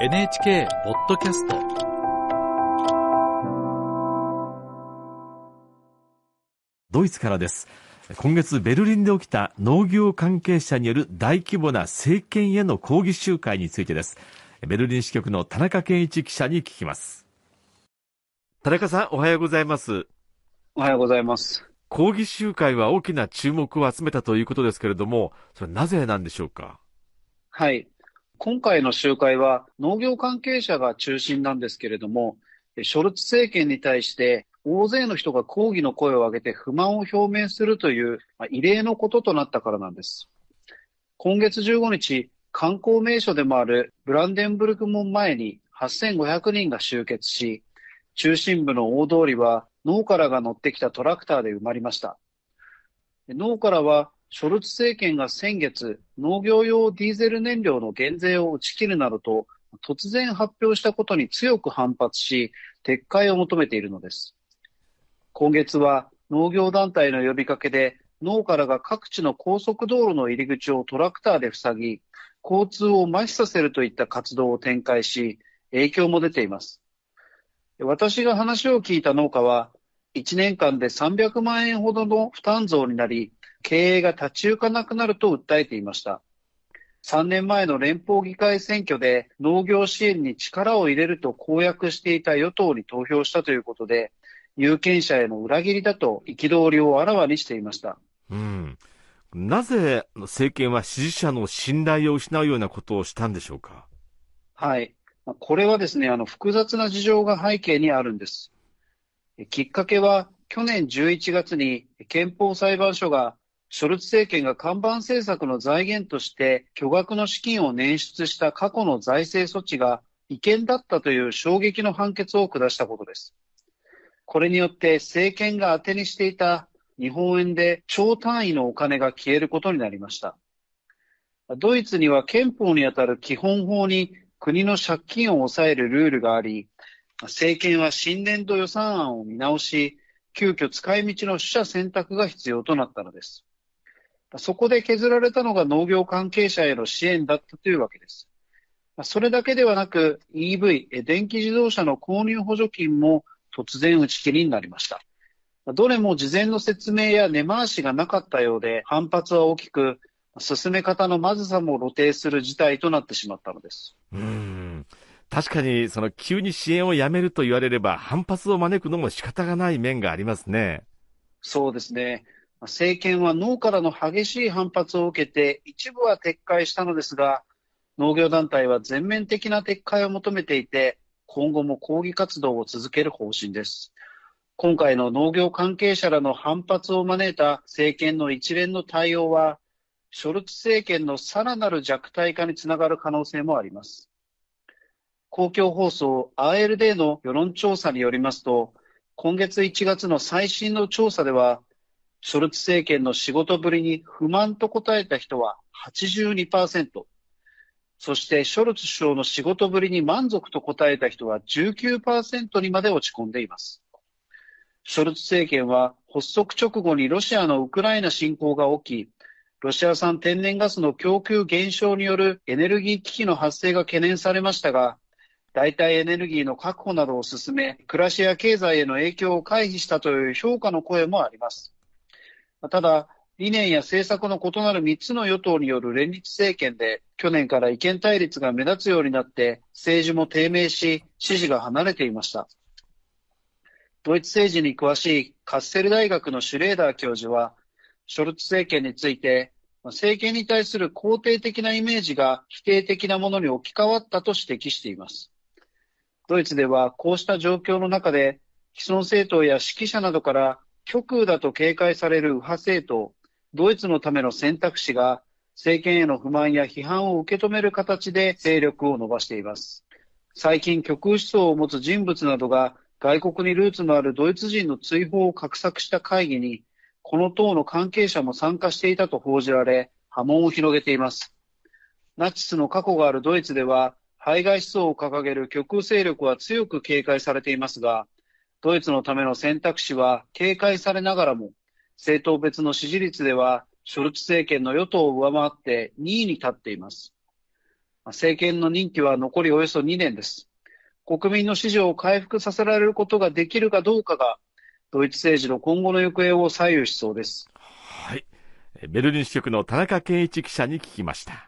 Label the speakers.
Speaker 1: NHK ポッドキャスト。ドイツからです。今月ベルリンで起きた農業関係者による大規模な政権への抗議集会についてです。ベルリン支局の田中健一記者に聞きます。田中さんおはようございます。
Speaker 2: おはようございます。
Speaker 1: 抗議集会は大きな注目を集めたということですけれどもそれなぜなんでしょうか？
Speaker 2: はい今回の集会は農業関係者が中心なんですけれども、ショルツ政権に対して大勢の人が抗議の声を上げて不満を表明するという異例のこととなったからなんです。今月15日、観光名所でもあるブランデンブルク門前に8500人が集結し、中心部の大通りは農家らが乗ってきたトラクターで埋まりました。農家らはショルツ政権が先月、農業用ディーゼル燃料の減税を打ち切るなどと、突然発表したことに強く反発し、撤回を求めているのです。今月は農業団体の呼びかけで、農家らが各地の高速道路の入り口をトラクターで塞ぎ、交通を麻痺させるといった活動を展開し、影響も出ています。私が話を聞いた農家は、1年間で300万円ほどの負担増になり、経営が立ち行かなくなると訴えていました。3年前の連邦議会選挙で農業支援に力を入れると公約していた与党に投票したということで、有権者への裏切りだと憤りをあらわにしていました。
Speaker 1: うん。なぜ政権は支持者の信頼を失うようなことをしたんでしょうか？
Speaker 2: はい。これはですね、あの、複雑な事情が背景にあるんです。きっかけは、去年11月に憲法裁判所がショルツ政権が看板政策の財源として巨額の資金を捻出した過去の財政措置が違憲だったという衝撃の判決を下したことです。これによって政権が当てにしていた日本円で超単位のお金が消えることになりました。ドイツには憲法にあたる基本法に国の借金を抑えるルールがあり、政権は新年度予算案を見直し、急遽使い道の取捨選択が必要となったのです。そこで削られたのが農業関係者への支援だったというわけです。それだけではなく EV、電気自動車の購入補助金も突然打ち切りになりました。どれも事前の説明や根回しがなかったようで反発は大きく、進め方のまずさも露呈する事態となってしまったのです。
Speaker 1: うん確かに、その急に支援をやめると言われれば反発を招くのも仕方がない面がありますね。
Speaker 2: そうですね。政権は農家らの激しい反発を受けて一部は撤回したのですが農業団体は全面的な撤回を求めていて今後も抗議活動を続ける方針です。今回の農業関係者らの反発を招いた政権の一連の対応はショルツ政権のさらなる弱体化につながる可能性もあります。公共放送 ARD の世論調査によりますと今月1月の最新の調査ではショルツ政権の仕事ぶりに不満と答えた人は82%、そしてショルツ首相の仕事ぶりに満足と答えた人は19%にまで落ち込んでいます。ショルツ政権は発足直後にロシアのウクライナ侵攻が起き、ロシア産天然ガスの供給減少によるエネルギー危機の発生が懸念されましたが、代替エネルギーの確保などを進め、暮らしや経済への影響を回避したという評価の声もあります。ただ、理念や政策の異なる3つの与党による連立政権で、去年から意見対立が目立つようになって、政治も低迷し、支持が離れていました。ドイツ政治に詳しいカッセル大学のシュレーダー教授は、ショルツ政権について、政権に対する肯定的なイメージが否定的なものに置き換わったと指摘しています。ドイツではこうした状況の中で、既存政党や指揮者などから極右だと警戒される右派政党、ドイツのための選択肢が政権への不満や批判を受け止める形で勢力を伸ばしています。最近極右思想を持つ人物などが外国にルーツのあるドイツ人の追放を画策した会議に、この党の関係者も参加していたと報じられ、波紋を広げています。ナチスの過去があるドイツでは、排外思想を掲げる極右勢力は強く警戒されていますが、ドイツのための選択肢は警戒されながらも、政党別の支持率では、ショルツ政権の与党を上回って2位に立っています。政権の任期は残りおよそ2年です。国民の支持を回復させられることができるかどうかが、ドイツ政治の今後の行方を左右しそうです。
Speaker 1: はい。ベルリン支局の田中健一記者に聞きました。